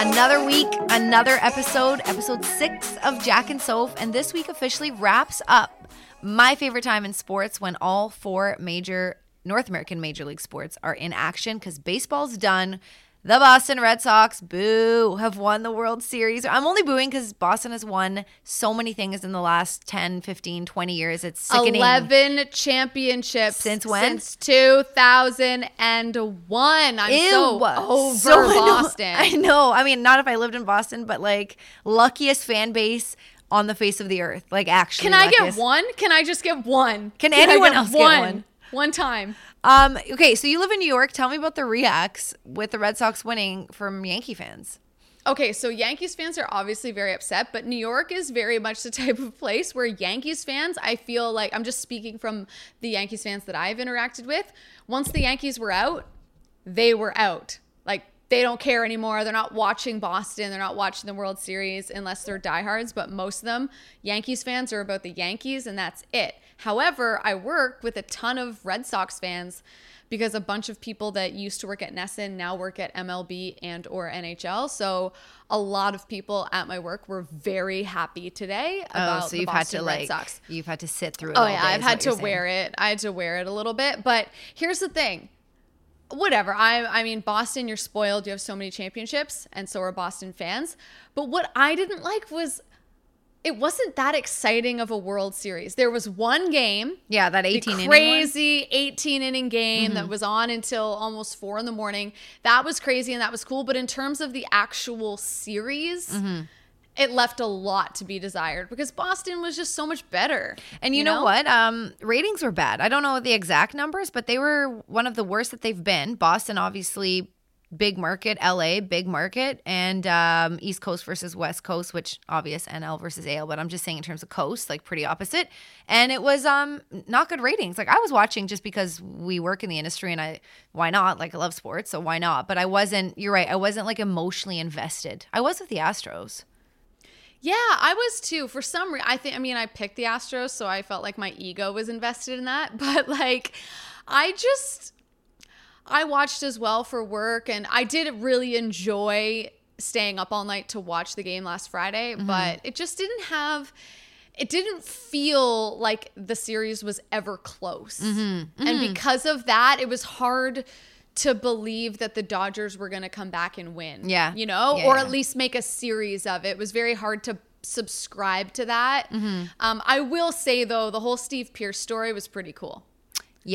Another week, another episode, episode six of Jack and Soph, and this week officially wraps up my favorite time in sports when all four major North American Major League sports are in action because baseball's done. The Boston Red Sox, boo, have won the World Series. I'm only booing because Boston has won so many things in the last 10, 15, 20 years. It's sickening. 11 championships. Since when? Since 2001. I'm Ew. so over So Boston. I know. I mean, not if I lived in Boston, but like luckiest fan base on the face of the earth. Like actually. Can I get one? Can I just get one? Can I anyone else get one? One time. Um, okay, so you live in New York. Tell me about the reacts with the Red Sox winning from Yankee fans. Okay, so Yankees fans are obviously very upset, but New York is very much the type of place where Yankees fans, I feel like I'm just speaking from the Yankees fans that I've interacted with. Once the Yankees were out, they were out. Like they don't care anymore. They're not watching Boston. They're not watching the World Series unless they're diehards, but most of them, Yankees fans are about the Yankees and that's it. However, I work with a ton of Red Sox fans because a bunch of people that used to work at NESN now work at MLB and or NHL. So a lot of people at my work were very happy today oh, about oh, so you've Boston had to Red like Sox. you've had to sit through it. Oh yeah, I've had to wear it. I had to wear it a little bit, but here's the thing. Whatever. I I mean Boston, you're spoiled. You have so many championships, and so are Boston fans. But what I didn't like was it wasn't that exciting of a World Series. There was one game, Yeah, that the 18 inning crazy 18 inning game Mm-hmm. that was on until almost four in the morning. That was crazy and that was cool. But in terms of the actual series, Mm-hmm. it left a lot to be desired because Boston was just so much better. And you, know, what? Um, ratings were bad. I don't know the exact numbers, but they were one of the worst that they've been. Boston, obviously, big market. LA, big market, and um, East Coast versus West Coast, which obvious NL versus AL. But I'm just saying in terms of coast, like pretty opposite. And it was um not good ratings. Like I was watching just because we work in the industry, and I why not? Like I love sports, so why not? But I wasn't. You're right. I wasn't like emotionally invested. I was with the Astros. Yeah, I was too. For some reason, I think, I mean, I picked the Astros, so I felt like my ego was invested in that. But like, I just, I watched as well for work, and I did really enjoy staying up all night to watch the game last Friday, but it just didn't have. It didn't feel like the series was ever close. And because of that, it was hard to believe that the Dodgers were going to come back and win. Yeah. You know, Yeah, or yeah. at least make a series of it. It was very hard to subscribe to that. Mm-hmm. Um, I will say though, the whole Steve Pearce story was pretty cool.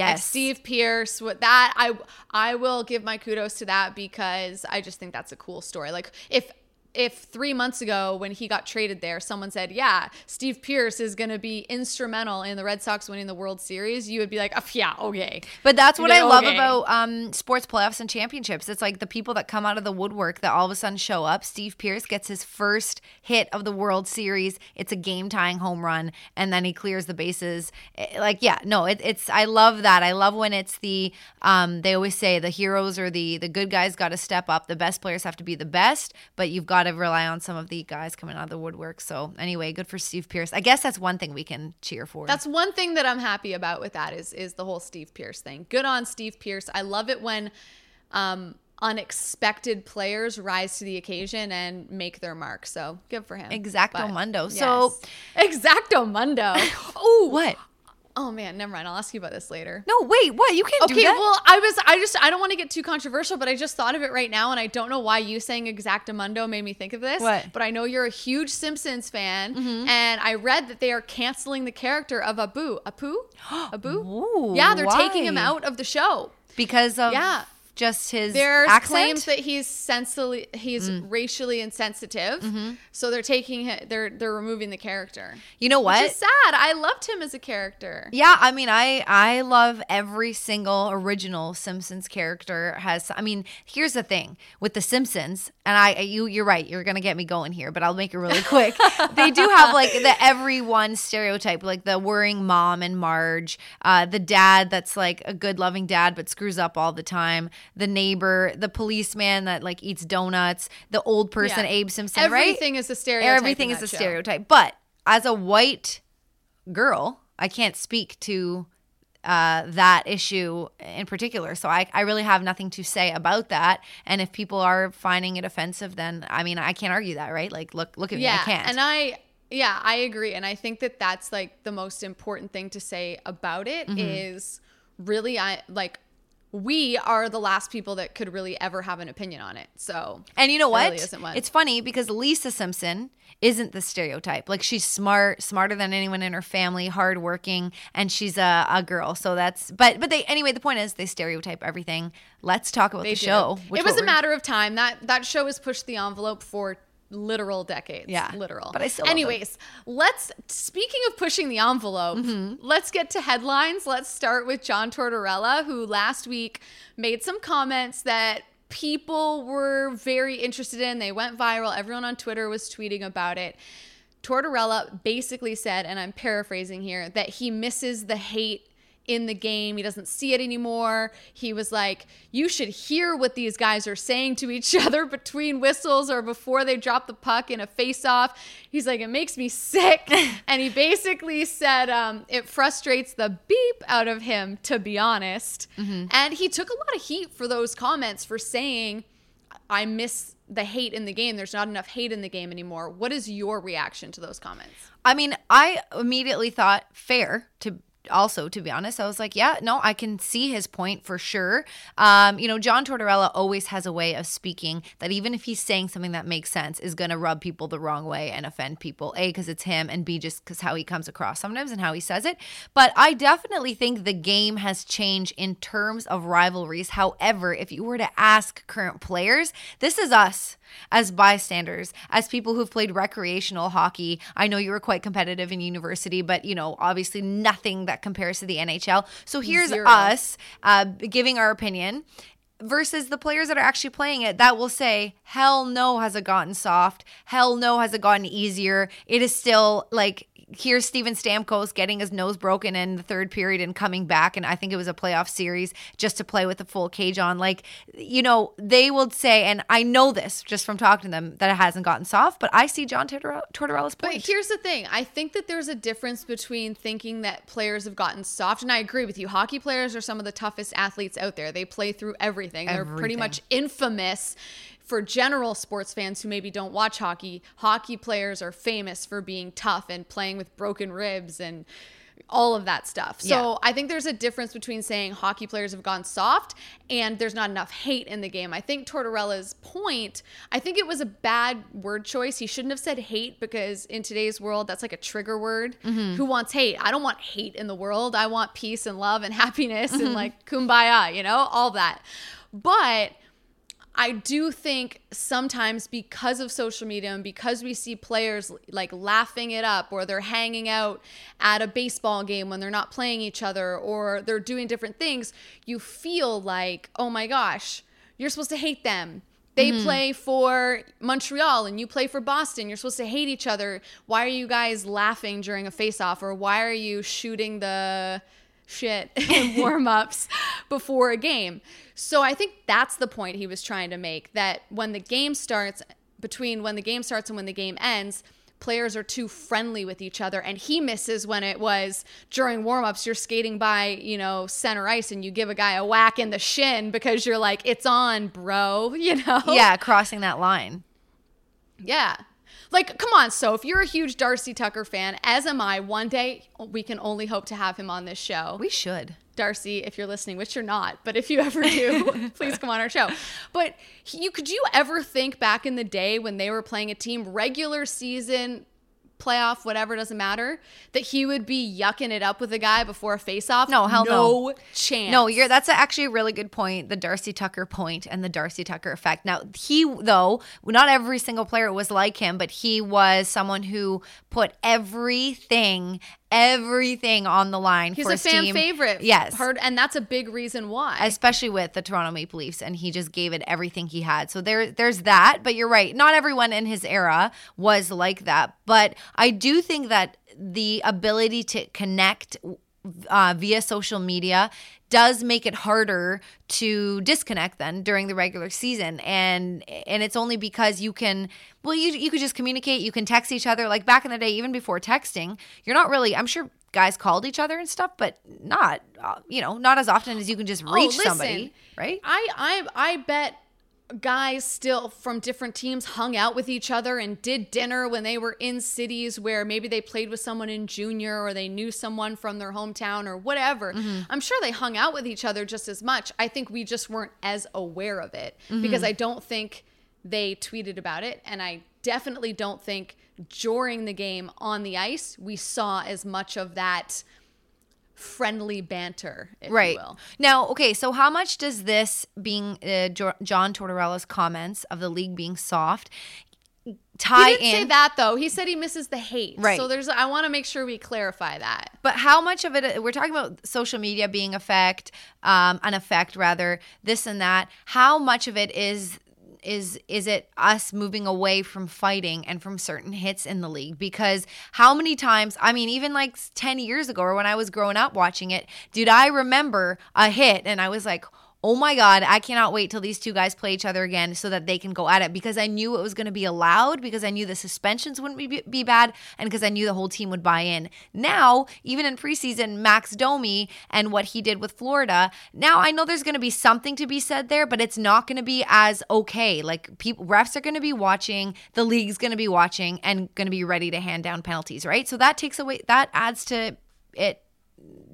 Like Yes, Steve Pearce, what that I I will give my kudos to that because I just think that's a cool story. Like if if three months ago when he got traded there, someone said, "Yeah, Steve Pearce is going to be instrumental in the Red Sox winning the World Series," you would be like, oh, "Yeah, okay." But that's what I love okay. about um, sports playoffs and championships. It's like the people that come out of the woodwork that all of a sudden show up. Steve Pearce gets his first hit of the World Series. It's a game tying home run, and then he clears the bases. Eh, Like, yeah, no, it, it's I love that. I love when it's the um, they always say the heroes or the the good guys got to step up. The best players have to be the best, but you've got to rely on some of the guys coming out of the woodwork. So anyway, good for Steve Pearce. I guess that's one thing we can cheer for. That's one thing that I'm happy about with that is is the whole Steve Pearce thing. Good on Steve Pearce. I love it when um, unexpected players rise to the occasion and make their mark. So good for him. Exacto But, mundo. So- exacto mundo. oh, what? Oh man, never mind. I'll ask you about this later. No, wait, what? You can't do Okay, well, I was, I just, I don't want to get too controversial, but I just thought of it right now, and I don't know why you saying exactamundo made me think of this. What? Mm-hmm. But I know you're a huge Simpsons fan, and I read that they are canceling the character of Abu. Apu? Abu? Ooh, yeah, they're taking him out of the show. because of Yeah. Just his There's accent. claims that he's sensibly, he's Mm. racially insensitive, Mm-hmm. so they're taking, hi- they're they're removing the character. you know what? Which is sad. I loved him as a character. Yeah, I mean, I I love every single original Simpsons character has. I mean, here's the thing with the Simpsons, and I you you're right. You're gonna get me going here, but I'll make it really quick. they do have like the everyone stereotype, like the worrying mom and Marge, uh, the dad that's like a good loving dad but screws up all the time, the neighbor, the policeman that like eats donuts, the old person Yeah. Abe Simpson, right? Everything is a stereotype. Everything in is a show. stereotype. But as a white girl, I can't speak to uh, that issue in particular. So I, I really have nothing to say about that. And if people are finding it offensive, then I mean, I can't argue that, right? Like, look, look at yeah, me, I can't. and I yeah, I agree, and I think that that's like the most important thing to say about it is Mm-hmm. really I like we are the last people that could really ever have an opinion on it. So And you know what? really. It's funny because Lisa Simpson isn't the stereotype. Like she's smart, smarter than anyone in her family, hardworking, and she's a, a girl. So that's but but they anyway. The point is they stereotype everything. Let's talk about they the do. show. which It was a matter of time that that show has pushed the envelope for literal decades. Yeah, literal. but I still. Anyways, let's speaking of pushing the envelope, Mm-hmm. let's get to headlines. Let's start with John Tortorella, who last week made some comments that people were very interested in. They went viral. Everyone on Twitter was tweeting about it. Tortorella basically said, and I'm paraphrasing here, that he misses the hate in the game. He doesn't see it anymore. He was like, You should hear what these guys are saying to each other between whistles or before they drop the puck in a face off. He's like, It makes me sick. and he basically said, um, It frustrates the beep out of him, to be honest. And he took a lot of heat for those comments for saying, I miss the hate in the game. There's not enough hate in the game anymore. What is your reaction to those comments? I mean, I immediately thought fair to also to be honest i was like yeah no i can see his point for sure. Um you know john tortorella always has a way of speaking that even if he's saying something that makes sense is going to rub people the wrong way and offend people a because it's him and b just because how he comes across sometimes and how he says it. But i definitely think the game has changed in terms of rivalries. However if you were to ask current players this is us as bystanders, as people who've played recreational hockey. I know you were quite competitive in university, but you know, obviously nothing that compares to the NHL. So here's Zero. us uh, giving our opinion. Versus the players that are actually playing it that will say, hell no, has it gotten soft? Hell no, has it gotten easier? It is still like here's Steven Stamkos getting his nose broken in the third period and coming back. And I think it was a playoff series just to play with the full cage on. Like, you know, they will say, and I know this just from talking to them, that it hasn't gotten soft, but I see John Tortorella- Tortorella's But point. here's the thing I think that there's a difference between thinking that players have gotten soft, and I agree with you. Hockey players are some of the toughest athletes out there. They play through everything, they're pretty much infamous. For general sports fans who maybe don't watch hockey, hockey players are famous for being tough and playing with broken ribs and all of that stuff. So Yeah. I think there's a difference between saying hockey players have gone soft and there's not enough hate in the game. I think Tortorella's point, I think it was a bad word choice. He shouldn't have said hate because in today's world, that's like a trigger word. Mm-hmm. Who wants hate? I don't want hate in the world. I want peace and love and happiness and mm-hmm. like kumbaya, you know, all that. But I do think sometimes because of social media and because we see players like laughing it up or they're hanging out at a baseball game when they're not playing each other or they're doing different things, you feel like, oh my gosh, you're supposed to hate them. They mm-hmm. play for Montreal and you play for Boston. You're supposed to hate each other. Why are you guys laughing during a face off or why are you shooting the shit in warm ups before a game. So I think that's the point he was trying to make that when the game starts, between when the game starts and when the game ends, players are too friendly with each other. And he misses when it was during warm ups, you're skating by, you know, center ice and you give a guy a whack in the shin because you're like, it's on, bro, you know? yeah, crossing that line. Yeah. Like, come on. So, if you're a huge Darcy Tucker fan, as am I, one day we can only hope to have him on this show. We should. Darcy, if you're listening, which you're not, but if you ever do, please come on our show. But you could you ever think back in the day when they were playing a team regular season playoff whatever doesn't matter that he would be yucking it up with a guy before a face off No, hell no. no chance No, you're that's actually a really good point. The Darcy Tucker point and the Darcy Tucker effect. Now, he though, not every single player was like him, but he was someone who put everything, everything on the line he's for a his fan team. favorite Yes. Heard, and that's a big reason why especially with the Toronto Maple Leafs, and he just gave it everything he had. So there, there's that. But you're right; not everyone in his era was like that. But I do think that the ability to connect uh, via social media does make it harder to disconnect then during the regular season and and it's only because you can well you you could just communicate you can text each other like back in the day even before texting you're not really I'm sure guys called each other and stuff, but not, uh, you know, not as often as you can just reach listen, somebody, right? I I I bet guys still from different teams hung out with each other and did dinner when they were in cities where maybe they played with someone in junior or they knew someone from their hometown or whatever. Mm-hmm. I'm sure they hung out with each other just as much. I think we just weren't as aware of it mm-hmm. because I don't think they tweeted about it and I definitely don't think during the game on the ice we saw as much of that friendly banter, if right you will. now okay so how much does this being uh, jo- john tortorella's comments of the league being soft tie He didn't in say that though. He said he misses the hate. Right. So there's I want to make sure we clarify that. But how much of it? We're talking about social media being effect, um, an effect rather, this and that. How much of it is is is it us moving away from fighting and from certain hits in the league? Because how many times? I mean, even like ten years ago, or when I was growing up watching it, did I remember a hit and I was like. Oh my God, I cannot wait till these two guys play each other again so that they can go at it because I knew it was going to be allowed, because I knew the suspensions wouldn't be, be bad, and because I knew the whole team would buy in. Now, even in preseason, Max Domi and what he did with Florida, now I know there's going to be something to be said there, but it's not going to be as okay. Like, people, refs are going to be watching, the league's going to be watching, and going to be ready to hand down penalties, right? So that takes away, that adds to it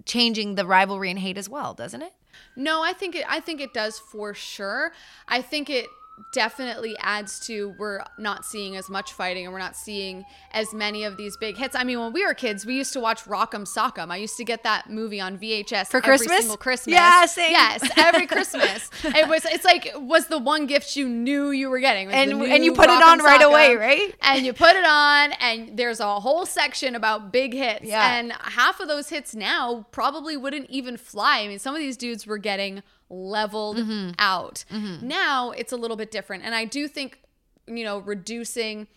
changing the rivalry and hate as well, doesn't it? No, I think it I think it does for sure. I think it definitely adds to we're not seeing as much fighting and we're not seeing as many of these big hits. I mean, when we were kids, we used to watch Rock'em Sock'em. I used to get that movie on VHS For every Christmas? single Christmas. Yeah, same. Yes, every Christmas. it was it's like was the one gift you knew you were getting. And- and you put it on right away, right? And you put it on and there's a whole section about big hits. Yeah. And half of those hits now probably wouldn't even fly. I mean, some of these dudes were getting leveled Mm-hmm. out. Now it's a little bit different. And I do think, you know, reducing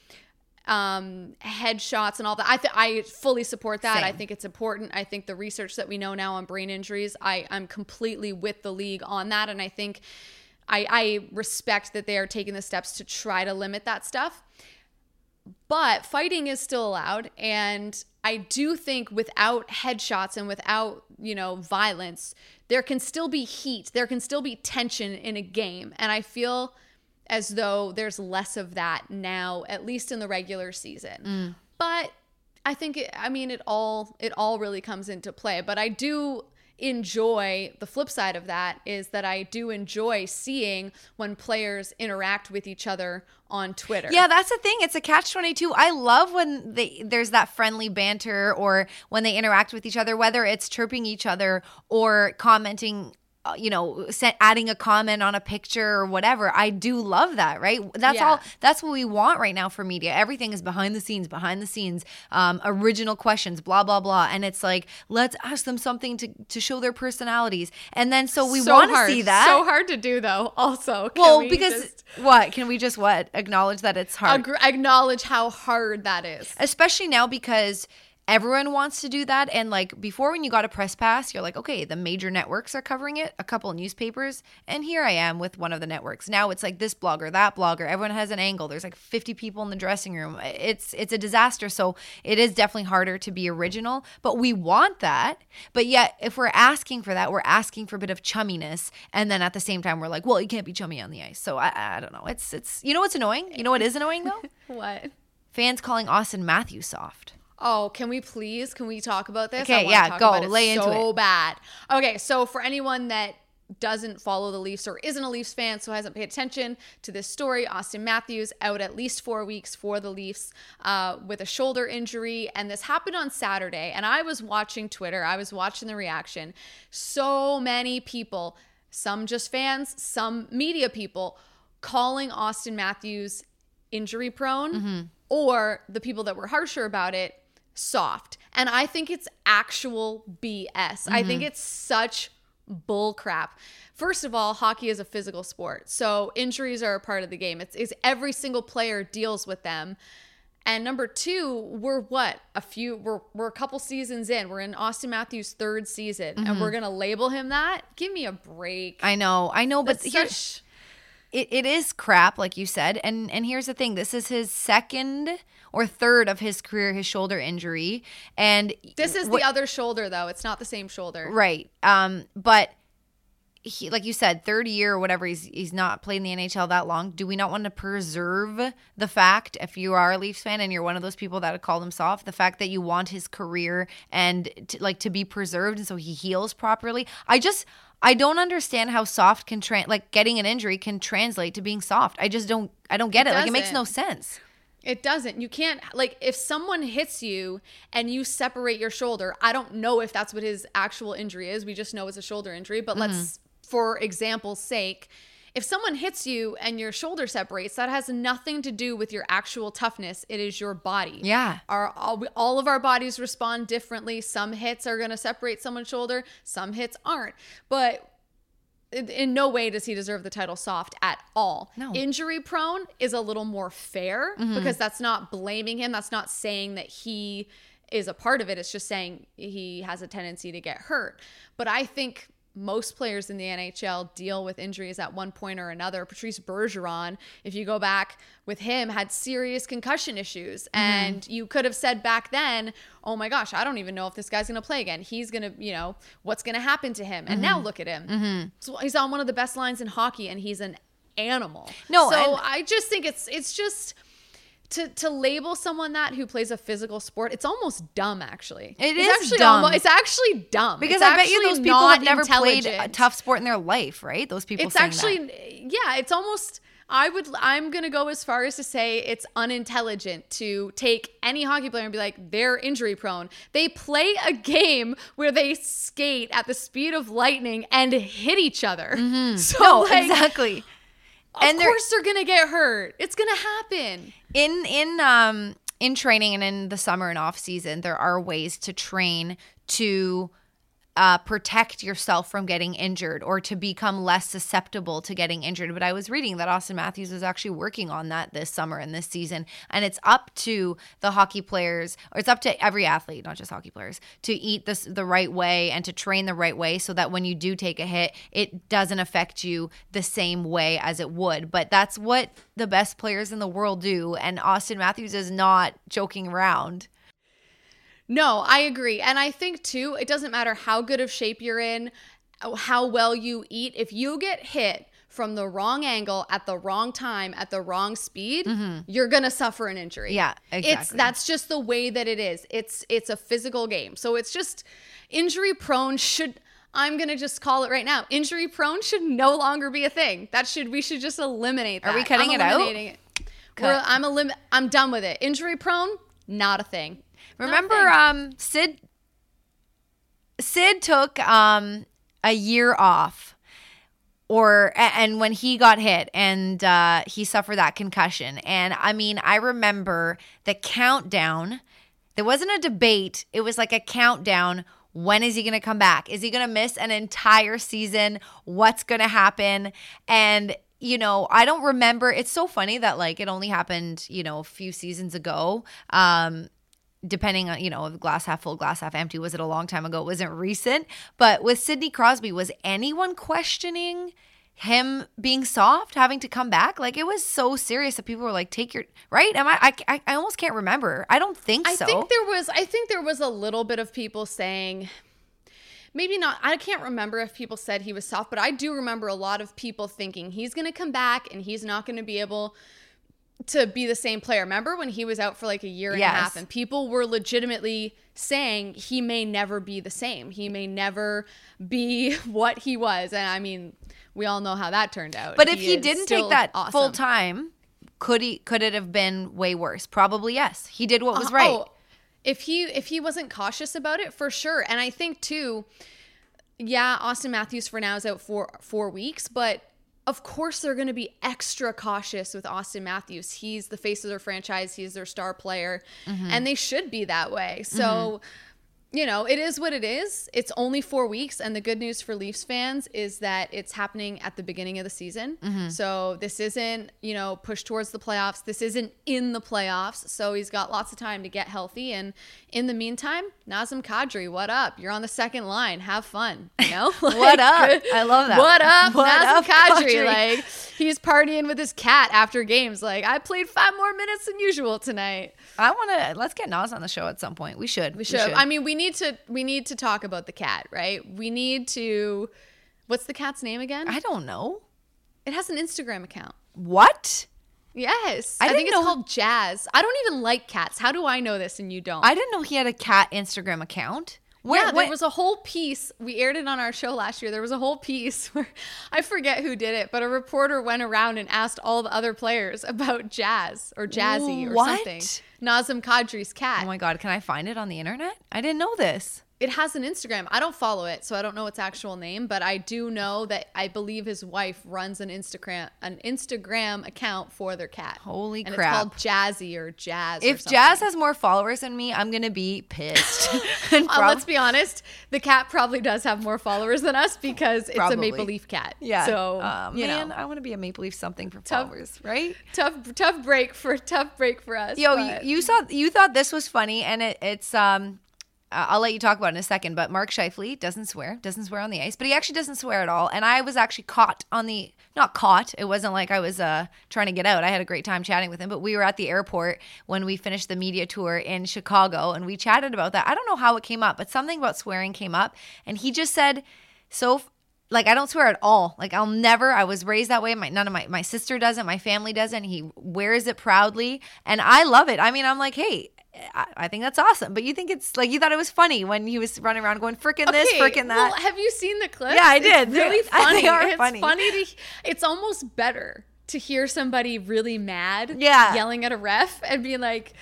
um headshots and all that. I th- I fully support that. Same. I think it's important. I think the research that we know now on brain injuries, I I'm completely with the league on that and I think I I respect that they are taking the steps to try to limit that stuff but fighting is still allowed and i do think without headshots and without you know violence there can still be heat there can still be tension in a game. And i feel as though there's less of that now at least in the regular season. Mm. But i think it, i mean it all it all really comes into play. But i do enjoy the flip side of that is that I do enjoy seeing when players interact with each other on Twitter. Yeah, that's the thing. It's a catch 22. I love when they, there's that friendly banter or when they interact with each other, whether it's chirping each other or commenting. Uh, You know, adding a comment on a picture or whatever. I do love that, right? That's Yeah. all. That's what we want right now for media. Everything is behind the scenes, behind the scenes, um, original questions, blah blah blah. And it's like, let's ask them something to to show their personalities. And then so we So want to see that. So hard to do though. Also, Can well, we because just what can we just what acknowledge that it's hard? acknowledge how hard that is. especially now because everyone wants to do that. And like before when you got a press pass you're like okay the major networks are covering it a couple of newspapers and here i am with one of the networks. Now it's like this blogger that blogger everyone has an angle. There's like 50 people in the dressing room. It's it's a disaster. So it is definitely harder to be original but we want that. But yet if we're asking for that we're asking for a bit of chumminess. And then at the same time we're like well you can't be chummy on the ice. So i, I don't know. It's it's you know what's annoying? You know what is annoying though? What? fans calling austin matthews soft Oh, can we please? Can we talk about this? Okay, yeah, talk go. about it Lay into so it. bad. Okay, so for anyone that doesn't follow the Leafs or isn't a Leafs fan, so hasn't paid attention to this story, Austin Matthews out at least four weeks for the Leafs uh, with a shoulder injury, and this happened on Saturday. And I was watching Twitter, I was watching the reaction. So many people, some just fans, some media people, calling Austin Matthews injury prone, or the people that were harsher about it soft. And I think it's actual BS. I think mm-hmm. it's such bull crap. First of all, hockey is a physical sport. So injuries are a part of the game. It's, it's every single player deals with them. And number two, we're what? A few we're we're a couple seasons in. We're in Austin Matthews' third season. And we're mm-hmm. gonna label him that? Give me a break. I know, I know, but That's here, such it, it is crap, like you said. And and here's the thing: this is his second or third of his career, his shoulder injury, and This is what- the other shoulder though. It's not the same shoulder. right. Um, but he, like you said, third year or whatever. He's he's not playing the NHL that long. Do we not want to preserve the fact, if you are a Leafs fan and you're one of those people that call him soft, the fact that you want his career and to, like to be preserved, and so he heals properly? I just. I don't understand how soft can trans like getting an injury can translate to being soft. I just don't I don't get it. Like it makes no sense. It doesn't. You can't like if someone hits you and you separate your shoulder. I don't know if that's what his actual injury is. We just know it's a shoulder injury. But mm-hmm. let's, for example's sake, if someone hits you and your shoulder separates, that has nothing to do with your actual toughness. It is your body. Yeah. Our all, all of our bodies respond differently. Some hits are going to separate someone's shoulder. Some hits aren't. But in- in no way does he deserve the title soft at all. No. Injury prone is a little more fair mm-hmm. because that's not blaming him. That's not saying that he is a part of it. It's just saying he has a tendency to get hurt. But I think most players in the NHL deal with injuries at one point or another. Patrice Bergeron, if you go back with him, had serious concussion issues. Mm-hmm. And you could have said back then, oh my gosh, I don't even know if this guy's going to play again. He's going to, you know, what's going to happen to him? And now mm-hmm. look at him. Mm-hmm. So he's on one of the best lines in hockey and he's an animal. No, so I just think it's it's just to to label someone that who plays a physical sport, it's almost dumb. Actually, It it's is actually dumb. Almost, it's actually dumb Because It's I bet you those people have never played a tough sport in their life, right? Those people It's actually that. yeah. It's almost. I would. I'm gonna go as far as to say it's unintelligent to take any hockey player and be like they're injury prone. They play a game where they skate at the speed of lightning and hit each other. So Mm-hmm. No, like, exactly. Of and they're- course they're gonna get hurt. It's gonna happen. in in um in training and in the summer and off season there are ways to train to uh, protect yourself from getting injured or to become less susceptible to getting injured. But I was reading that Austin Matthews is actually working on that this summer and this season. And it's up to the hockey players, or it's up to every athlete, not just hockey players, to eat this the right way and to train the right way so that when you do take a hit, it doesn't affect you the same way as it would. But that's what the best players in the world do. And Austin Matthews is not joking around. No, I agree. And I think too, it doesn't matter how good of shape you're in, how well you eat. If you get hit from the wrong angle at the wrong time at the wrong speed, you're going to suffer an injury. Mm-hmm. Yeah, It's exactly. that's just the way that it is. It's it's a physical game. So it's just injury prone should I'm gonna just call it right now. Injury prone should no longer be a thing. That should we should just eliminate that. Are we cutting I'm it out? It. Cut. I'm elim- I'm done with it. Injury prone, not a thing. Remember, Nothing. um, Sid. Sid took um a year off, or and when he got hit and uh, he suffered that concussion, and I mean, I remember the countdown. There wasn't a debate. It was like a countdown. When is he going to come back? Is he going to miss an entire season? What's going to happen? And you know, I don't remember. It's so funny that like it only happened, you know, a few seasons ago. Um, depending on you know glass half full glass half empty was it a long time ago? It wasn't recent. But with sidney crosby was anyone questioning him being soft having to come back? Like it was so serious that people were like take your right? Am i i, I almost can't remember. I don't think I so. think there was I think there was a little bit of people saying maybe not I can't remember if people said he was soft, but I do remember a lot of people thinking he's going to come back and he's not going to be able to be the same player. Remember when he was out for like a year and Yes. a half and people were legitimately saying he may never be the same. He may never be what he was. And I mean, we all know how that turned out. but if he is didn't take that awesome. full time could he could it have been way worse probably yes he did what was uh, right Oh, if he if he wasn't cautious about it, for sure. And I think too, yeah, Austin Matthews for now is out for four weeks, but of course they're going to be extra cautious with Austin Matthews. He's the face of their franchise. He's their star player, Mm-hmm. and they should be that way. So. you know, it is what it is. It's only four weeks, and the good news for Leafs fans is that it's happening at the beginning of the season. Mm-hmm. So this isn't, you know, push towards the playoffs. This isn't in the playoffs. So he's got lots of time to get healthy. And in the meantime, Nazem Kadri, what up? You're on the second line. Have fun. You know, What up? I love that. What up, What Nazem up, Kadri? Kadri? Like he's partying with his cat after games. Like I played five more minutes than usual tonight. I want to let's get Nas on the show at some point. We should. We should. I mean, we need to we need to talk about the cat, right? We need to What's the cat's name again? I don't know. It has an Instagram account. What? Yes. I I, think it's know- called Jazz. I don't even like cats. How do I know this and you don't? I didn't know he had a cat Instagram account. Where, yeah, there was a whole piece. We aired it on our show last year. There was a whole piece where I forget who did it, but a reporter went around and asked all the other players about Jazz or Jazzy or What? something. Nazem Kadri's cat. Oh my god, can I find it on the internet? I didn't know this. It has an Instagram. I don't follow it, so I don't know its actual name, but I do know that I believe his wife runs an Instagram an Instagram account for their cat. Holy crap. and crap. It's called Jazzy or Jazz. If something. Jazz has more followers than me, I'm gonna be pissed. And Uh, let's be honest, the cat probably does have more followers than us because it's Probably. a Maple Leaf cat. yeah. So uh, you man, know, I want to be a Maple Leaf something for Tough- followers, right? tough tough break for tough break for us. Yo, you, you saw you thought this was funny, and it, it's um. I'll let you talk about it in a second, but Mark Scheifele doesn't swear, doesn't swear on the ice, but he actually doesn't swear at all. And I was actually caught on the, not caught, it wasn't like I was uh, trying to get out. I had a great time chatting with him, but we were at the airport when we finished the media tour in Chicago and we chatted about that. I don't know how it came up, but something about swearing came up. And he just said, so like I don't swear at all. Like I'll never. I was raised that way. My none of my my sister doesn't. My family doesn't. He wears it proudly, and I love it. I mean, I'm like, hey. I, I think that's awesome, but you think it's like you thought it was funny when he was running around going frickin' this, freaking that. Well, have you seen the clips? Yeah, I It's did. really funny. it's funny. funny. to. It's almost better to hear somebody really mad, Yeah. yelling at a ref and being like,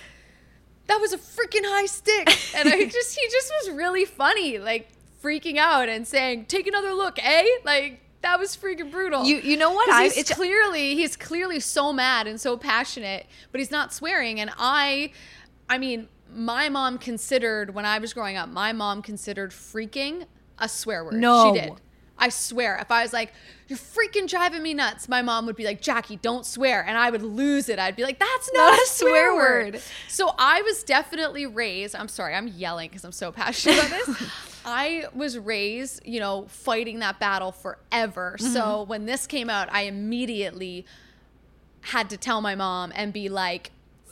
"That was a freaking high stick," and I just he just was really funny, like freaking out and saying, "Take another look, eh?" Like that was freaking brutal. You you know what? I he's it's clearly he's clearly so mad and so passionate, but he's not swearing. And I, I mean, my mom considered when I was growing up, my mom considered freaking a swear word. No. she did. I swear, if I was like, "You're freaking driving me nuts," my mom would be like, "Jackie, don't swear," and I would lose it. I'd be like, "That's not, a swear word." So I was definitely raised. I'm sorry, I'm yelling because I'm so passionate about this. I was raised, you know, fighting that battle forever. Mm-hmm. So when this came out, I immediately had to tell my mom and be like,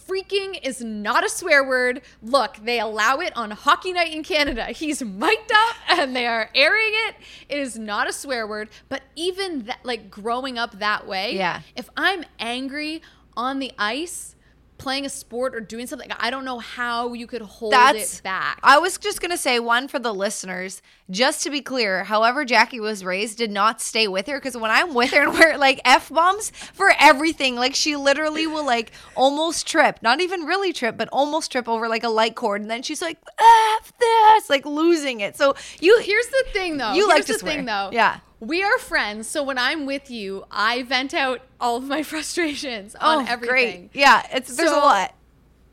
freaking is not a swear word. Look, they allow it on Hockey Night in Canada. He's mic'd up and they are airing it. It is not a swear word. But even that, like growing up that way, Yeah. if I'm angry on the ice, playing a sport or doing something, I don't know how you could hold That's it back. I was just gonna say one for the listeners, just to be clear. However, Jackie was raised did not stay with her because when I'm with her and we're like f bombs for everything, like she literally will like almost trip, not even really trip, but almost trip over like a light cord, and then she's like f this, like losing it. So you Here's the thing, though. You Here's like to the swear. thing, though. Yeah. We are friends, so when I'm with you, I vent out all of my frustrations on oh everything. great, yeah, it's there's a lot.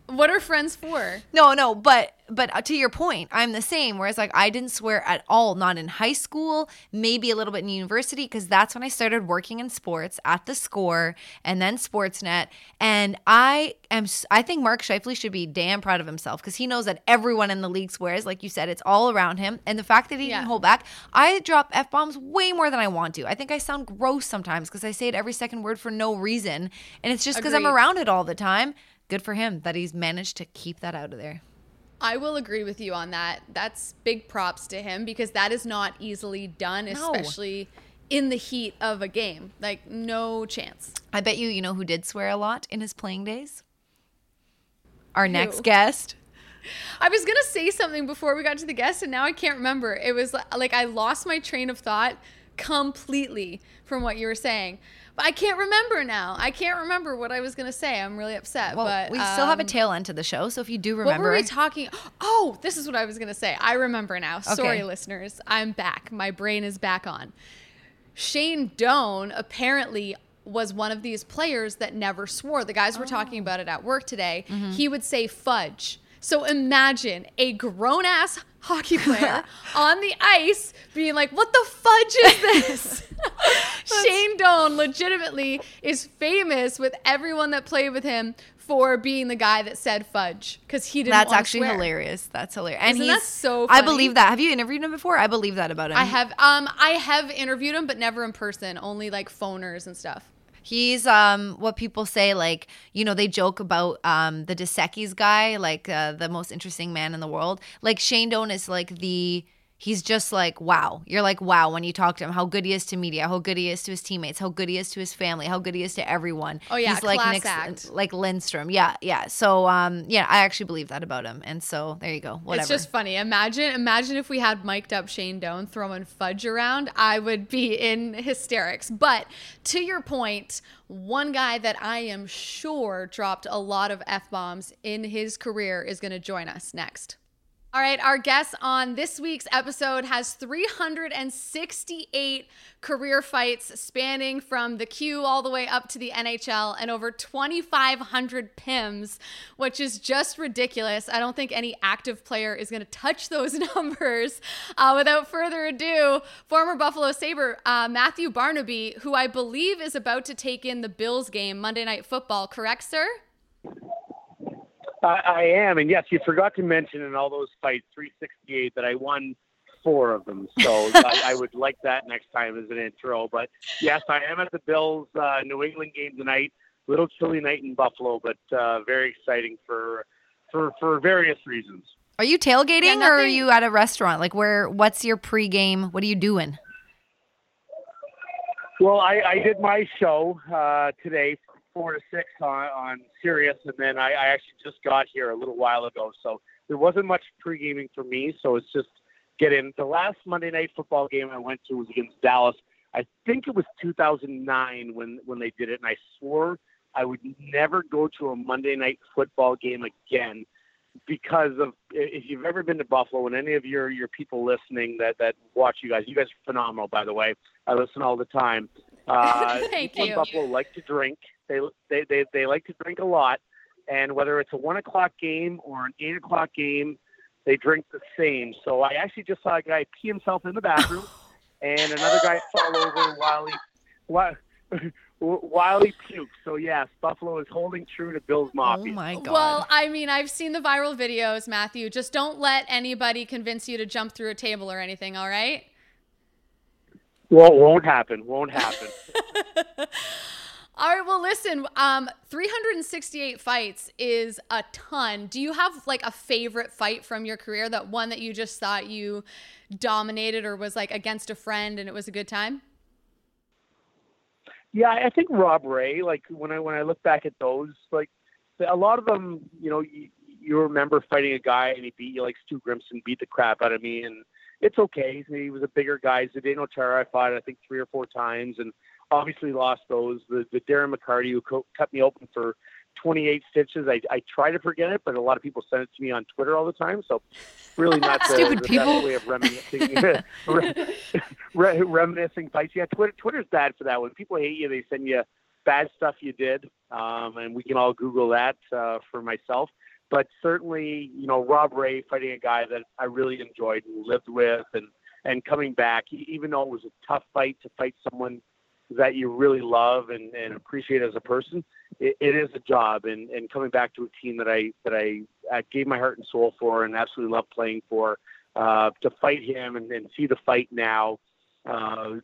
What are friends for? No, no, but but uh, to your point, I'm the same. Whereas like I didn't swear at all, not in high school, maybe a little bit in university, because that's when I started working in sports at the Score and then Sportsnet. And I am, I think Mark Scheifele should be damn proud of himself because he knows that everyone in the league swears. Like you said, it's all around him, and the fact that he Yeah. didn't hold back. I drop f bombs way more than I want to. I think I sound gross sometimes because I say it every second word for no reason, and it's just because I'm around it all the time. Good for him that he's managed to keep that out of there. I will agree with you on that. That's big props to him because that is not easily done, No. especially in the heat of a game. Like, no chance. I bet you, you know who did swear a lot in his playing days? Our next guest. I was gonna say something before we got to the guest, and now I can't remember. It was like I lost my train of thought completely from what you were saying, but I can't remember now. I can't remember what I was gonna say. I'm really upset. Well, but we still have a um, tail end to the show, so if you do remember, What were we talking? Oh, this is what I was gonna say. I remember now. Sorry, listeners. I'm back. My brain is back on. Shane Doan apparently was one of these players that never swore. The guys were Oh. talking about it at work today. Mm-hmm. He would say fudge. So imagine a grown ass hockey player on the ice being like, "What the fudge is this?" Shane Doan legitimately is famous with everyone that played with him for being the guy that said fudge because he didn't. That's actually swear. hilarious. That's hilarious. And Isn't he's so I believe that. Have you interviewed him before? I believe that about him. I have um I have interviewed him, but never in person. Only like phoners and stuff. He's um what people say like you know they joke about um the Dos Equis guy like uh, the most interesting man in the world. Like Shane Doan is like the he's just like wow you're like wow when you talk to him how good he is to media how good he is to his teammates how good he is to his family how good he is to everyone Oh, yeah, he's like act. like Lindstrom yeah yeah so um yeah I actually believe that about him and so there you go whatever It's just funny. Imagine imagine if we had mic'd up Shane Doan throwing fudge around. I would be in hysterics. But to your point, one guy that I am sure dropped a lot of F bombs in his career is going to join us next. All right, our guest on this week's episode has 368 career fights spanning from the Q all the way up to the NHL and over 2,500 PIMs, which is just ridiculous. I don't think any active player is going to touch those numbers. Uh, without further ado, former Buffalo Sabre uh, Matthew Barnaby, who I believe is about to take in the Bills game Monday Night Football, correct, sir? I, I am, and yes, you forgot to mention in all those fights, 368, that I won four of them. So I, I would like that next time as an intro. But yes, I am at the Bills uh, New England game tonight. Little chilly night in Buffalo, but uh, very exciting for for for various reasons. are you tailgating Yeah, or are you at a restaurant like where what's your pregame what are you doing Well, I, I did my show uh, today from four to six on, on Sirius, and then I, I actually just got here a little while ago. So there wasn't much pre gaming for me. So it's just get in. The last Monday night football game I went to was against Dallas. I think it was 2009 when when they did it, and I swore I would never go to a Monday night football game again because of if you've ever been to Buffalo and any of your your people listening that that watch you guys, you guys are phenomenal by the way. I listen all the time. Uh, Thank people in. Buffalo like to drink. They, they they they like to drink a lot, and whether it's a one o'clock game or an eight o'clock game, they drink the same. So I actually just saw a guy pee himself in the bathroom, and another guy fall over while he while, while he puked. So yes, Buffalo is holding true to Bill's oh my god Well, I mean, I've seen the viral videos, Matthew. Just don't let anybody convince you to jump through a table or anything, all right? Well, won't happen. Won't happen. All right, well, listen, um, 368 fights is a ton. Do you have like a favorite fight from your career, that one that you just thought you dominated or was like against a friend and it was a good time? yeah, I think Rob Ray. Like when I when I look back at those, like a lot of them, you know, you, you remember fighting a guy and he beat you like Stu Grimson beat the crap out of me, and it's okay. He was a bigger guy. Zdeno Chara I fought I think three or four times, and obviously lost those. The the Darren McCarty who co- cut me open for 28 stitches. I, I try to forget it, but a lot of people send it to me on Twitter all the time. So really not the, Stupid the people. best way of reminiscing, re- re- reminiscing fights. Yeah, Twitter Twitter's bad for that. When people hate you, they send you bad stuff you did, um, and we can all Google that uh, for myself. But certainly, you know, Rob Ray fighting a guy that I really enjoyed and lived with, and and coming back, even though it was a tough fight to fight someone that you really love and, and appreciate as a person, it, it is a job. And, and coming back to a team that I that I, I gave my heart and soul for and absolutely love playing for, uh, to fight him and, and see the fight now. Uh,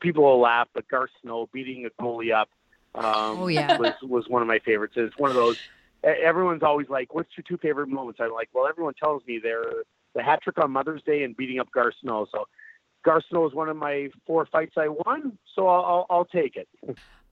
people will laugh, but Garth Snow beating a goalie up um, Oh, yeah. was was one of my favorites. It's one of those. Everyone's always like, "What's your two favorite moments?" I'm like, "Well, everyone tells me they're the hat trick on Mother's Day and beating up Garth Snow." So Garth Snow is one of my four fights I won, so I'll, I'll take it.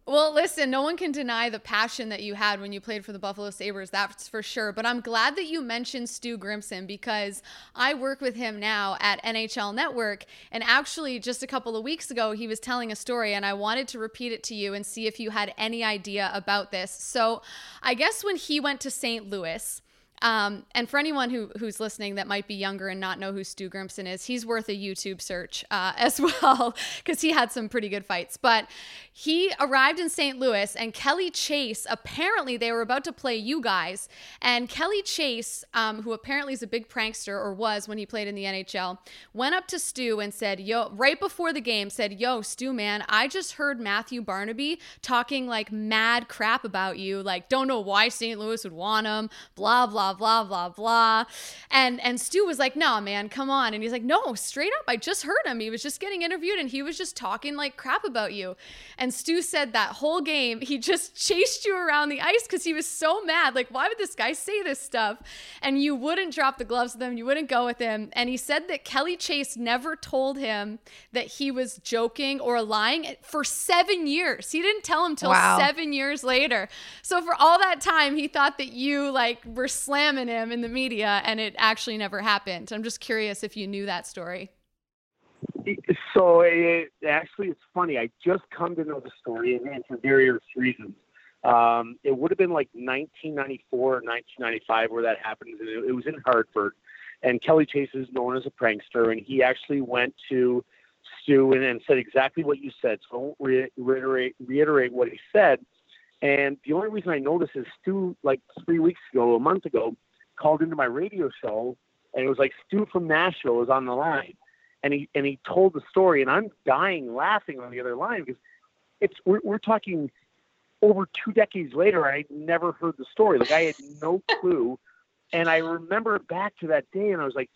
Well, listen, no one can deny the passion that you had when you played for the Buffalo Sabres, that's for sure. But I'm glad that you mentioned Stu Grimson because I work with him now at NHL Network. And actually, just a couple of weeks ago, he was telling a story, and I wanted to repeat it to you and see if you had any idea about this. So I guess when he went to St. Louis, Um, and for anyone who who's listening that might be younger and not know who Stu Grimson is, he's worth a YouTube search uh, as well because he had some pretty good fights. But he arrived in St. Louis, and Kelly Chase apparently they were about to play you guys, and Kelly Chase, um, who apparently is a big prankster or was when he played in the NHL, went up to Stu and said, "Yo," right before the game, said, "Yo, Stu, man, I just heard Matthew Barnaby talking like mad crap about you, like don't know why St. Louis would want him, blah blah." Blah, blah, blah, blah. And and Stu was like, no, man, come on. And he's like, no, straight up, I just heard him. He was just getting interviewed and he was just talking like crap about you. And Stu said that whole game, he just chased you around the ice because he was so mad. Like, why would this guy say this stuff? And you wouldn't drop the gloves with him, you wouldn't go with him. And he said that Kelly Chase never told him that he was joking or lying for seven years. He didn't tell him till wow. seven years later. So for all that time, he thought that you like were slamming slamming him in the media, and it actually never happened. I'm just curious if you knew that story. So it, actually, it's funny. I just come to know the story, and for various reasons. Um, it would have been like 1994 or 1995 where that happened. It, it was in Hartford, and Kelly Chase is known as a prankster, and he actually went to Stu and, and said exactly what you said. So I won't re- reiterate reiterate what he said and the only reason I this is Stu, like three weeks ago, a month ago, called into my radio show, and it was like Stu from Nashville was on the line, and he and he told the story, and I'm dying laughing on the other line because it's we're, we're talking over two decades later. I never heard the story, like I had no clue, and I remember back to that day, and I was like,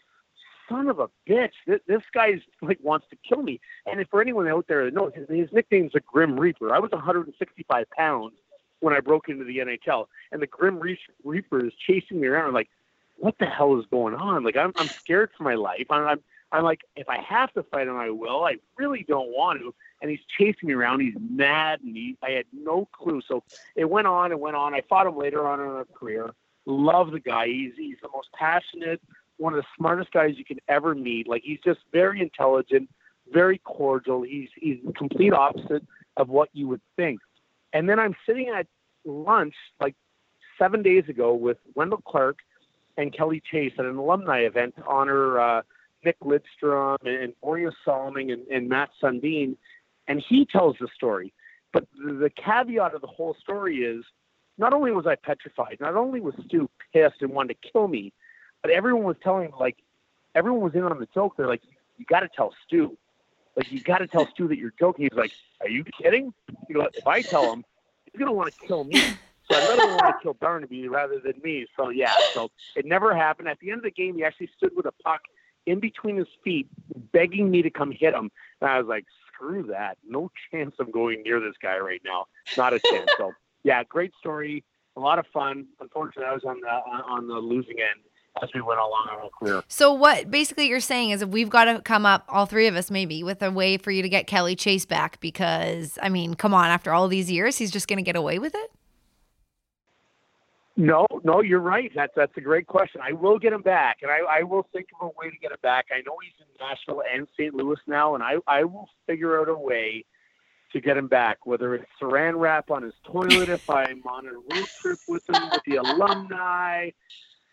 son of a bitch, this, this guy's like wants to kill me. And if for anyone out there that knows, his, his nickname's a Grim Reaper. I was 165 pounds when I broke into the NHL, and the Grim Reaper is chasing me around. I'm like, what the hell is going on? Like, I'm I'm scared for my life. I'm I'm, I'm like, if I have to fight him, I will. I really don't want to. And he's chasing me around. He's mad, and he, I had no clue. So it went on and went on. I fought him later on in our career. Love the guy. He's he's the most passionate, one of the smartest guys you can ever meet. Like he's just very intelligent, very cordial. He's he's the complete opposite of what you would think. And then I'm sitting at lunch like seven days ago with Wendel Clark and Kelly Chase at an alumni event to honor uh, Nick Lidstrom and, and Salming and, and Mats Sundin. And he tells the story. But the, caveat of the whole story is not only was I petrified, not only was Stu pissed and wanted to kill me, but everyone was telling like everyone was in on the joke. They're like, you got to tell Stu. Like you got to tell Stu that you're joking. He's like, "Are you kidding?" You know, if I tell him, he's gonna want to kill me. So I'd rather want to kill Barnaby rather than me. So yeah, so it never happened. At the end of the game, he actually stood with a puck in between his feet, begging me to come hit him. And I was like, "Screw that! No chance of going near this guy right now. Not a chance." So yeah, great story, a lot of fun. Unfortunately, I was on the on the losing end as we went along our career. So what basically you're saying is we've got to come up, all three of us maybe, with a way for you to get Kelly Chase back because I mean, come on, after all these years, he's just going to get away with it. No, no, you're right. That's that's a great question. I will get him back, and I, I will think of a way to get him back. I know he's in Nashville and St. Louis now, and I, I will figure out a way to get him back. Whether it's Saran wrap on his toilet, if I'm on a road trip with him with the alumni,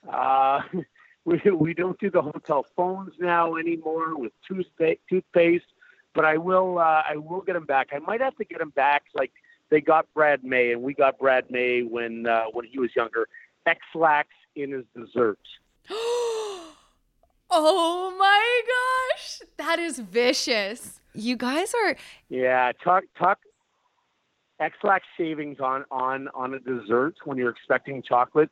uh, we, we don't do the hotel phones now anymore with toothpaste, toothpaste but I will uh, I will get them back. I might have to get them back like they got Brad May and we got Brad May when uh, when he was younger. Ex-Lax in his desserts. oh my gosh, that is vicious. You guys are yeah. Talk talk. Ex-Lax shavings on on on a dessert when you're expecting chocolate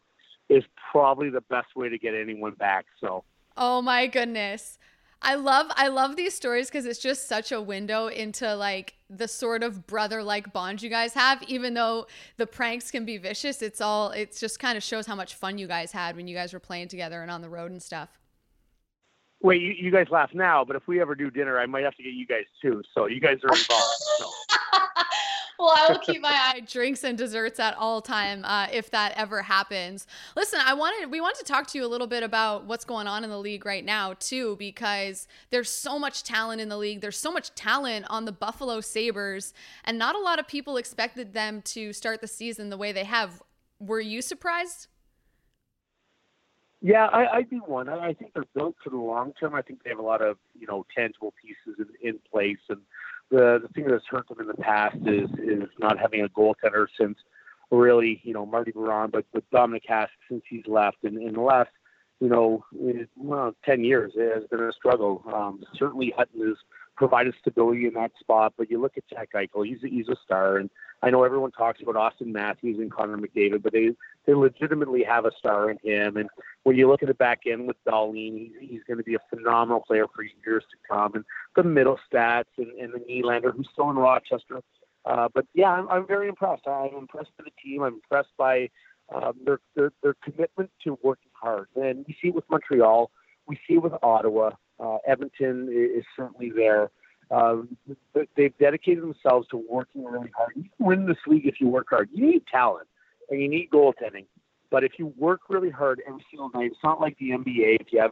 is probably the best way to get anyone back. So. Oh my goodness. I love I love these stories because it's just such a window into like the sort of brother like bond you guys have. Even though the pranks can be vicious, it's all it just kind of shows how much fun you guys had when you guys were playing together and on the road and stuff. Wait, you, you guys laugh now, but if we ever do dinner, I might have to get you guys too. So you guys are involved. So. well, I will keep my eye drinks and desserts at all time uh, if that ever happens. Listen, I wanted we wanted to talk to you a little bit about what's going on in the league right now too, because there's so much talent in the league. There's so much talent on the Buffalo Sabres, and not a lot of people expected them to start the season the way they have. Were you surprised? Yeah, I, I do one. I think they're built for the long term. I think they have a lot of you know tangible pieces in, in place, and the the thing that's hurt them in the past is is not having a goaltender since really you know Marty Biron, but with Dominik Hasek since he's left, and in the last you know well ten years it has been a struggle. Um, certainly Hutton has provided stability in that spot, but you look at Jack Eichel, he's a, he's a star, and I know everyone talks about Auston Matthews and Connor McDavid, but they they legitimately have a star in him. And when you look at the back end with Dahlin, he's, he's going to be a phenomenal player for years to come. And the middle stats and, and the Nylander, who's still in Rochester. Uh, but yeah, I'm, I'm very impressed. I'm impressed by the team. I'm impressed by um, their, their their commitment to working hard. And we see it with Montreal. We see it with Ottawa. Uh, Edmonton is, certainly there. Um, they've dedicated themselves to working really hard. You can win this league if you work hard. You need talent and you need goaltending. But if you work really hard every single night, it's not like the NBA. If you have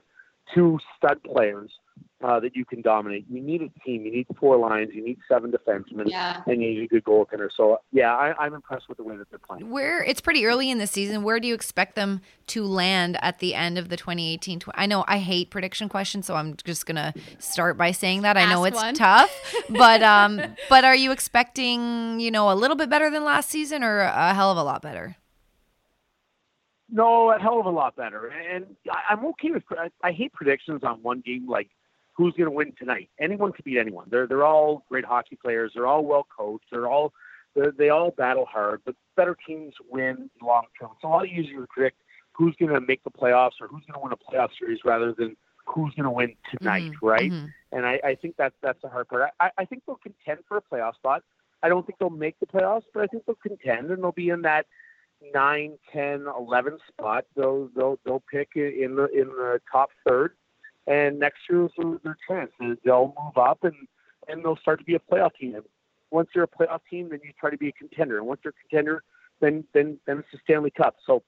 two stud players uh, that you can dominate. You need a team. You need four lines. You need seven defensemen, yeah. and you need a good goaltender. So yeah, I, am I'm impressed with the way that they're playing. Where it's pretty early in the season. Where do you expect them to land at the end of the 2018? I know I hate prediction questions, so I'm just gonna start by saying that. I know it's one. tough, but um, but are you expecting you know a little bit better than last season, or a hell of a lot better? No, a hell of a lot better. And I, I'm okay with. I, I hate predictions on one game, like who's going to win tonight. Anyone can beat anyone. They're they're all great hockey players. They're all well coached. They're all they're, they all battle hard. But better teams win long term. It's a lot easier to predict who's going to make the playoffs or who's going to win a playoff series rather than who's going to win tonight, mm-hmm. right? Mm-hmm. And I, I think that's that's the hard part. I, I think they'll contend for a playoff spot. I don't think they'll make the playoffs, but I think they'll contend and they'll be in that nine, ten, eleven spot. They'll they'll they'll pick in the in the top third, and next year is their chance. They'll move up and and they'll start to be a playoff team. Once you're a playoff team, then you try to be a contender. And once you're a contender, then then then it's the Stanley Cup. So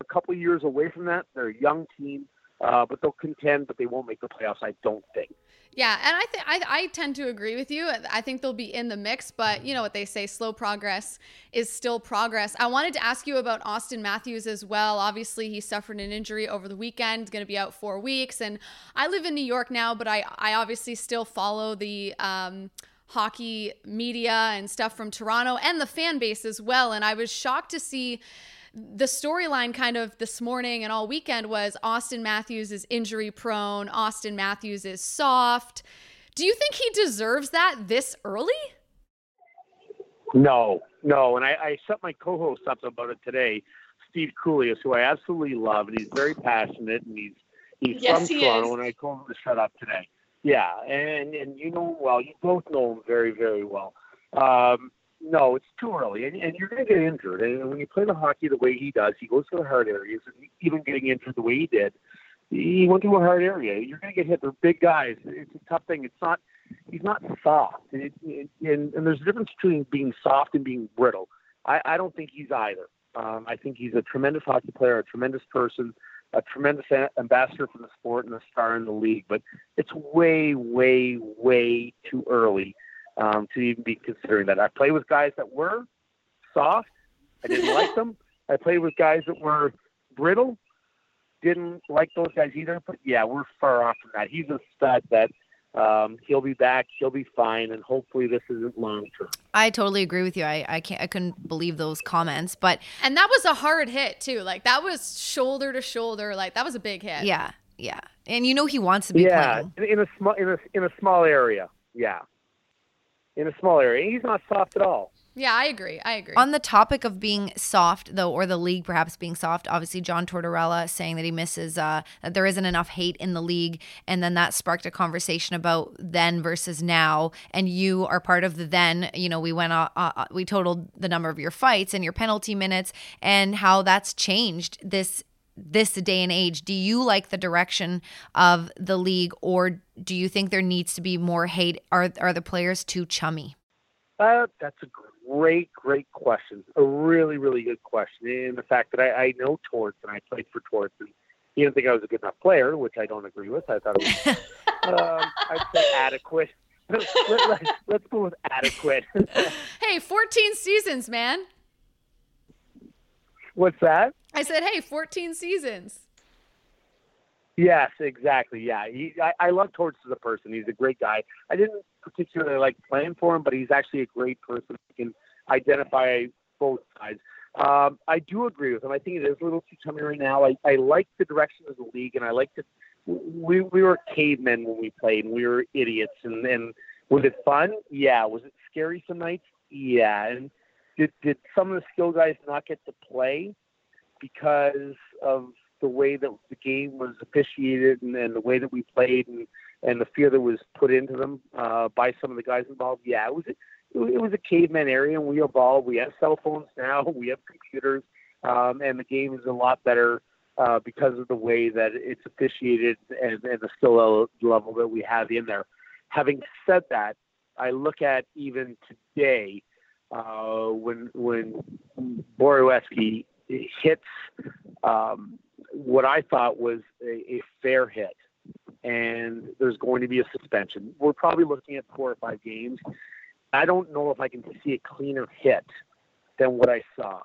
a couple years away from that. They're a young team, uh, but they'll contend, but they won't make the playoffs. I don't think. Yeah, and I think I tend to agree with you. I think they'll be in the mix, but you know what they say, slow progress is still progress. I wanted to ask you about Auston Matthews as well. Obviously, he suffered an injury over the weekend, going to be out 4 weeks, and I live in New York now, but I I obviously still follow the um hockey media and stuff from Toronto and the fan base as well, and I was shocked to see the storyline kind of this morning and all weekend was Auston Matthews is injury prone, Auston Matthews is soft. Do you think he deserves that this early? No, no. And I, I set my co host up about it today, Steve Kouleas, who I absolutely love, and he's very passionate and he's he's yes, from he Toronto, is. and I told him to shut up today. Yeah, and and you know well, you both know him very, very well. Um, no, it's too early, and, and you're going to get injured. And when you play the hockey the way he does, he goes to the hard areas, and even getting injured the way he did, he went to a hard area. You're going to get hit. They're big guys. It's a tough thing. It's not. He's not soft, and, it, and, and there's a difference between being soft and being brittle. I, I don't think he's either. Um, I think he's a tremendous hockey player, a tremendous person, a tremendous ambassador for the sport, and a star in the league. But it's way, way, way too early um, to even be considering that. I played with guys that were soft. I didn't like them. I played with guys that were brittle. Didn't like those guys either. But yeah, we're far off from that. He's a stud that um, he'll be back. He'll be fine, and hopefully this isn't long term. I totally agree with you. I, I can't. I couldn't believe those comments, but and that was a hard hit too. Like that was shoulder to shoulder. Like that was a big hit. Yeah, yeah. And you know he wants to be yeah, playing. in a small in a in a small area. Yeah in a small area. He's not soft at all. Yeah, I agree. I agree. On the topic of being soft, though, or the league perhaps being soft, obviously John Tortorella saying that he misses uh, that there isn't enough hate in the league, and then that sparked a conversation about then versus now. And you are part of the then. You know, we went uh, uh, we totaled the number of your fights and your penalty minutes, and how that's changed this this day and age, do you like the direction of the league, or do you think there needs to be more hate? Are are the players too chummy? Uh, that's a great, great question. A really, really good question. And the fact that I, I know Torts and I played for Torts, and he didn't think I was a good enough player, which I don't agree with. I thought it was, um, I'd say adequate. let, let, let's go with adequate. hey, 14 seasons, man. What's that? I said, hey, 14 seasons. Yes, exactly. Yeah, he, I, I love Torts as a person. He's a great guy. I didn't particularly like playing for him, but he's actually a great person. He can identify both sides. Um, I do agree with him. I think it is a little too chummy right now. I, I like the direction of the league, and I like to. We we were cavemen when we played, and we were idiots. And and was it fun? Yeah. Was it scary some nights? Yeah. And did did some of the skill guys not get to play because of the way that the game was officiated and, and the way that we played and, and the fear that was put into them uh, by some of the guys involved. Yeah, it was it was a caveman area, and we evolved. We have cell phones now. We have computers, um, and the game is a lot better uh, because of the way that it's officiated and, and the skill level that we have in there. Having said that, I look at even today uh, when when Borowiecki hits um, what I thought was a, a fair hit, and there's going to be a suspension. We're probably looking at four or five games. I don't know if I can see a cleaner hit than what I saw.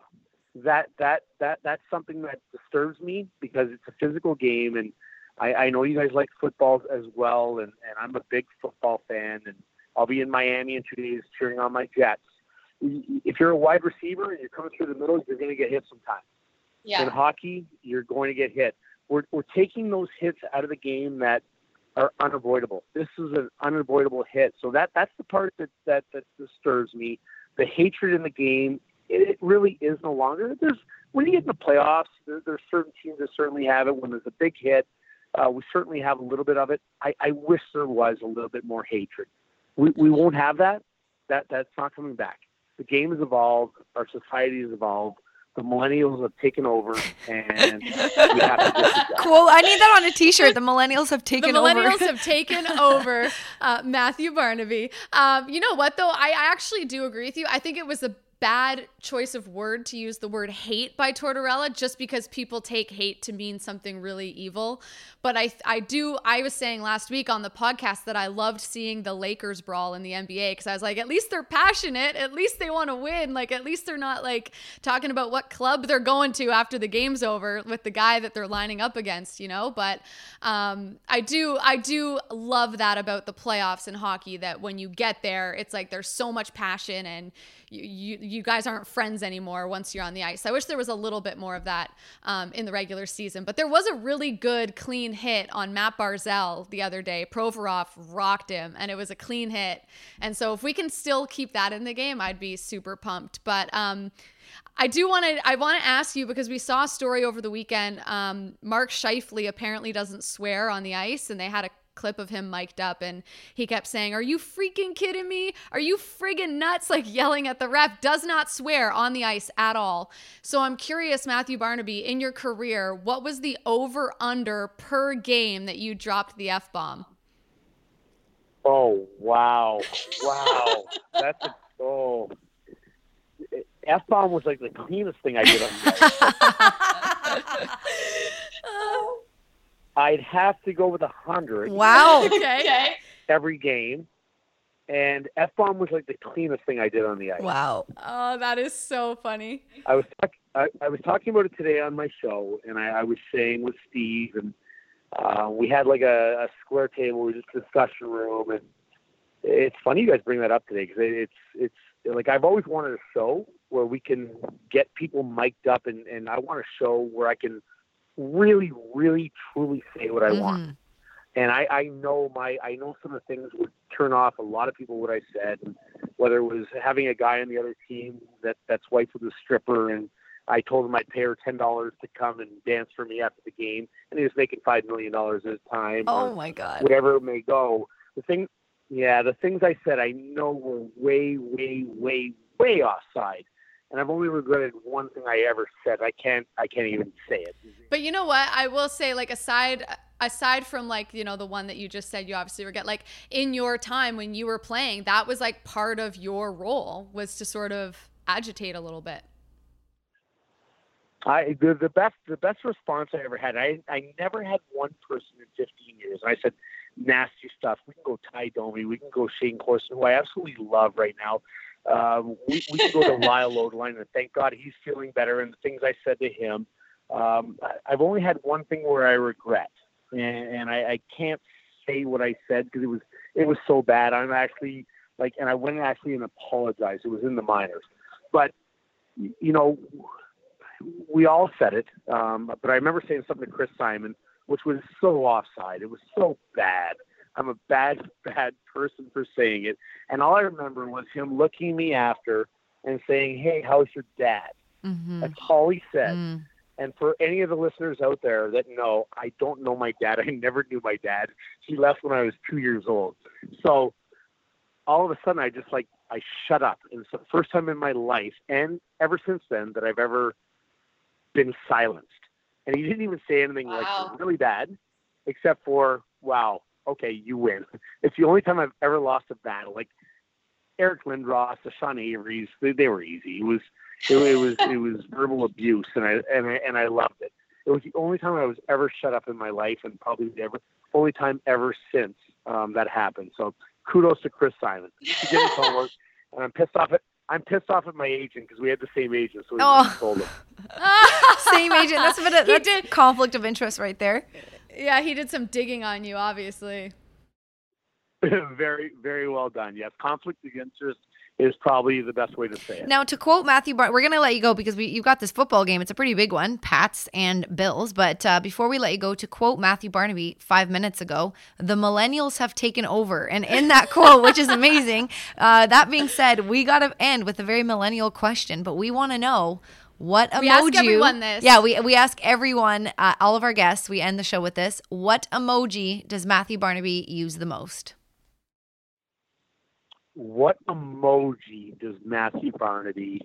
That that that that's something that disturbs me because it's a physical game, and I, I know you guys like football as well, and, and I'm a big football fan, and I'll be in Miami in two days cheering on my Jets. If you're a wide receiver and you're coming through the middle, you're going to get hit sometimes. Yeah. In hockey, you're going to get hit. We're, we're taking those hits out of the game that are unavoidable. This is an unavoidable hit. So that that's the part that that, that disturbs me. The hatred in the game, it, it really is no longer. There's when you get in the playoffs, there, there's certain teams that certainly have it. When there's a big hit, uh, we certainly have a little bit of it. I, I wish there was a little bit more hatred. We we won't have that. That that's not coming back. The game has evolved. Our society has evolved the millennials have taken over and we have to cool i need that on a t-shirt the millennials have taken over. the millennials over. have taken over uh, matthew barnaby um, you know what though I, I actually do agree with you i think it was a bad choice of word to use the word hate by Tortorella just because people take hate to mean something really evil. But I I do I was saying last week on the podcast that I loved seeing the Lakers brawl in the NBA because I was like at least they're passionate, at least they want to win, like at least they're not like talking about what club they're going to after the game's over with the guy that they're lining up against, you know? But um I do I do love that about the playoffs in hockey that when you get there, it's like there's so much passion and you, you, you guys aren't friends anymore once you're on the ice. I wish there was a little bit more of that um, in the regular season, but there was a really good clean hit on Matt Barzal the other day. Provorov rocked him, and it was a clean hit. And so if we can still keep that in the game, I'd be super pumped. But um, I do want to. I want to ask you because we saw a story over the weekend. Um, Mark Scheifele apparently doesn't swear on the ice, and they had a clip of him mic'd up and he kept saying, Are you freaking kidding me? Are you friggin' nuts? Like yelling at the ref, does not swear on the ice at all. So I'm curious, Matthew Barnaby, in your career, what was the over under per game that you dropped the F bomb? Oh, wow. Wow. That's a, oh. F bomb was like the cleanest thing I did on the ice. I'd have to go with a hundred. Wow. okay. Every game. And F bomb was like the cleanest thing I did on the ice. Wow. Oh, that is so funny. I was talk- I, I was talking about it today on my show, and I, I was saying with Steve, and uh, we had like a, a square table, we just discussion room, and it's funny you guys bring that up today because it's it's like I've always wanted a show where we can get people mic'd up, and and I want a show where I can really, really, truly say what I mm-hmm. want. And I, I know my, I know some of the things would turn off a lot of people what I said, whether it was having a guy on the other team that that's wife was a stripper, and I told him I'd pay her ten dollars to come and dance for me after the game, and he was making five million dollars at a time. Oh my god! Whatever it may go, the thing, yeah, the things I said I know were way, way, way, way offside and I've only regretted one thing I ever said. I can't I can't even say it. But you know what? I will say like aside aside from like, you know, the one that you just said you obviously regret like in your time when you were playing, that was like part of your role was to sort of agitate a little bit. I the, the best the best response I ever had. I I never had one person in 15 years. And I said nasty stuff. We can go Tie Domi. We can go Shayne Corson, who I absolutely love right now. Um, we, we can go to Lyle Odelein, and thank God he's feeling better. And the things I said to him, um, I've only had one thing where I regret. and, and I, I can't say what I said because it was it was so bad. I'm actually like, and I went actually and apologized. It was in the minors, but you know, we all said it. Um, but I remember saying something to Chris Simon, which was so offside. It was so bad. I'm a bad, bad person for saying it. And all I remember was him looking me after and saying, "Hey, how's your dad?" Mm-hmm. That's all he said. Mm. And for any of the listeners out there that know, I don't know my dad. I never knew my dad. He left when I was two years old. So all of a sudden, I just like I shut up. And it's the first time in my life, and ever since then, that I've ever been silenced. And he didn't even say anything Wow. like really bad, except for, "Wow, okay, you win." It's the only time I've ever lost a battle. Like Eric Lindros, the Sean Avery's, they, they were easy. It was it, it was it was verbal abuse, and I and I and I loved it. It was the only time I was ever shut up in my life, and probably the ever only time ever since um, that happened. So kudos to Chris Simon. He did his homework, and I'm pissed off at I'm pissed off at my agent because we had the same agent, so we Oh. told him. Same agent. That's a bit of He that's did- conflict of interest right there. Yeah, he did some digging on you, obviously. very very well done. Yes, conflict of interest is probably the best way to say it. Now, to quote Matthew Bar- we're going to let you go because we, you've got this football game. It's a pretty big one, Pats and Bills. But uh, before we let you go, to quote Matthew Barnaby five minutes ago, the millennials have taken over. And in that quote, which is amazing, uh, that being said, we got to end with a very millennial question, but we want to know. What emoji? We ask everyone this. Yeah, we, we ask everyone, uh, all of our guests, we end the show with this. What emoji does Matthew Barnaby use the most? What emoji does Matthew Barnaby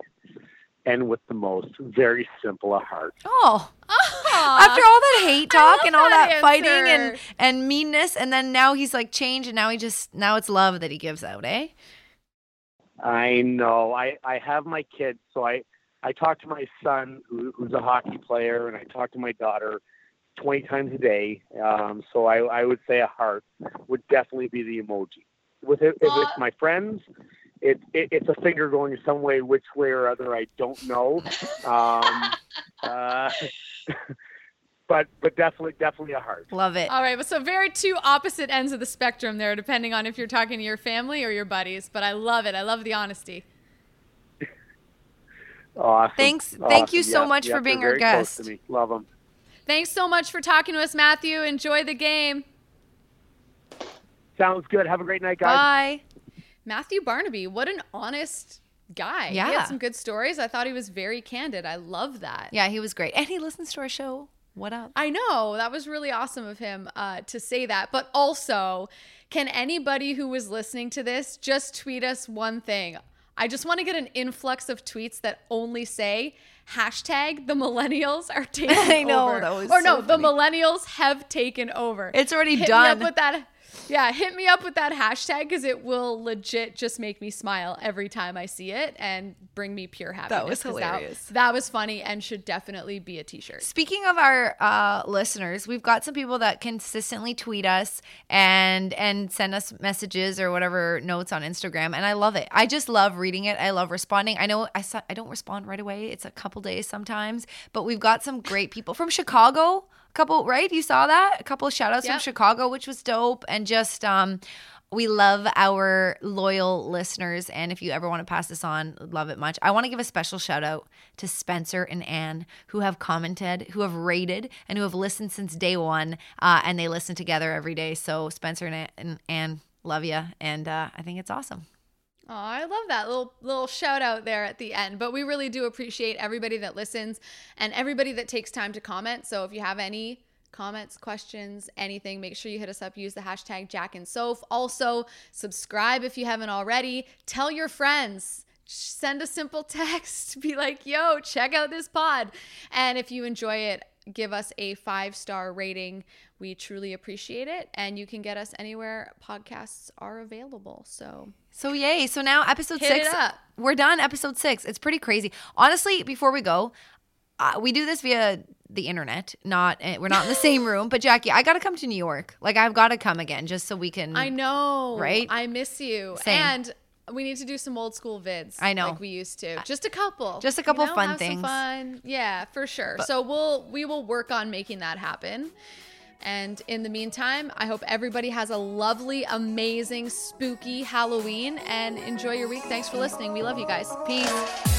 end with the most? Very simple, a heart. Oh, Aw. after all that hate talk and all that that, fighting and and meanness and then now he's like changed and now he just now it's love that he gives out eh I know. I, I have my kids, so I, I talk to my son, who, who's a hockey player, and I talk to my daughter 20 times a day. Um, so I, I would say a heart would definitely be the emoji. With it, if it's my friends, it, it, it's a finger going some way, which way or other, I don't know. Um, uh, but but definitely definitely a heart. love it All right, but so very two opposite ends of the spectrum there, depending on if you're talking to your family or your buddies. But I love it. I love the honesty. Awesome. Thanks- thank you so Yeah, much yeah, for being they're our very close guest. to me. Love them. Thanks so much for talking to us, Matthew. Enjoy the game. Sounds good. Have a great night, guys. bye Matthew Barnaby, what an honest guy. Yeah. He had some good stories. I thought he was very candid. I love that. yeah he was great and he listens to our show what up I know that was really awesome of him uh, to say that. But also, can anybody who was listening to this just tweet us one thing? I just want to get an influx of tweets that only say hashtag the millennials are taking I know, over. that was or so no, the millennials have taken over. It's already hit done. Me up with that. Yeah, hit me up with that hashtag because it will legit just make me smile every time I see it and bring me pure happiness. was 'cause hilarious. That, that was funny and should definitely be a t-shirt. Speaking of our uh, listeners, we've got some people that consistently tweet us and and send us messages or whatever notes on Instagram, and I love it. I just love reading it. I love responding. I know I I don't respond right away. It's a couple days sometimes, but we've got some great people from Chicago. Couple, right? You saw that? A couple of shout outs from Chicago, which was dope, and just um. We love our loyal listeners. And if you ever want to pass this on, love it much. I want to give a special shout out to Spencer and Anne, who have commented, who have rated, and who have listened since day one. Uh, and they listen together every day. So, Spencer and Anne love you. And uh, I think it's awesome. Oh, I love that little little shout out there at the end. But we really do appreciate everybody that listens and everybody that takes time to comment. So if you have any comments, questions, anything, make sure you hit us up. Use the hashtag Jack and Soph. Also, subscribe if you haven't already. Tell your friends. Send a simple text. Be like, yo, check out this pod. And if you enjoy it, give us a five star rating. We truly appreciate it. And you can get us anywhere podcasts are available. So So yay! So now episode Hit six, we're done. Episode six. It's pretty crazy. Honestly, before we go, uh, we do this via the internet. Not eh, we're not in the same room. But Jackie, I got to come to New York. Like I've got to come again, just so we can. I know. Right? I miss you. Same. And we need to do some old school vids. I know. Like we used to. Just a couple. Just a couple fun have some things. fun. Yeah, for sure. so we'll we will work on making that happen. And in the meantime, I hope everybody has a lovely, amazing, spooky Halloween and enjoy your week. Thanks for listening. We love you guys. Peace.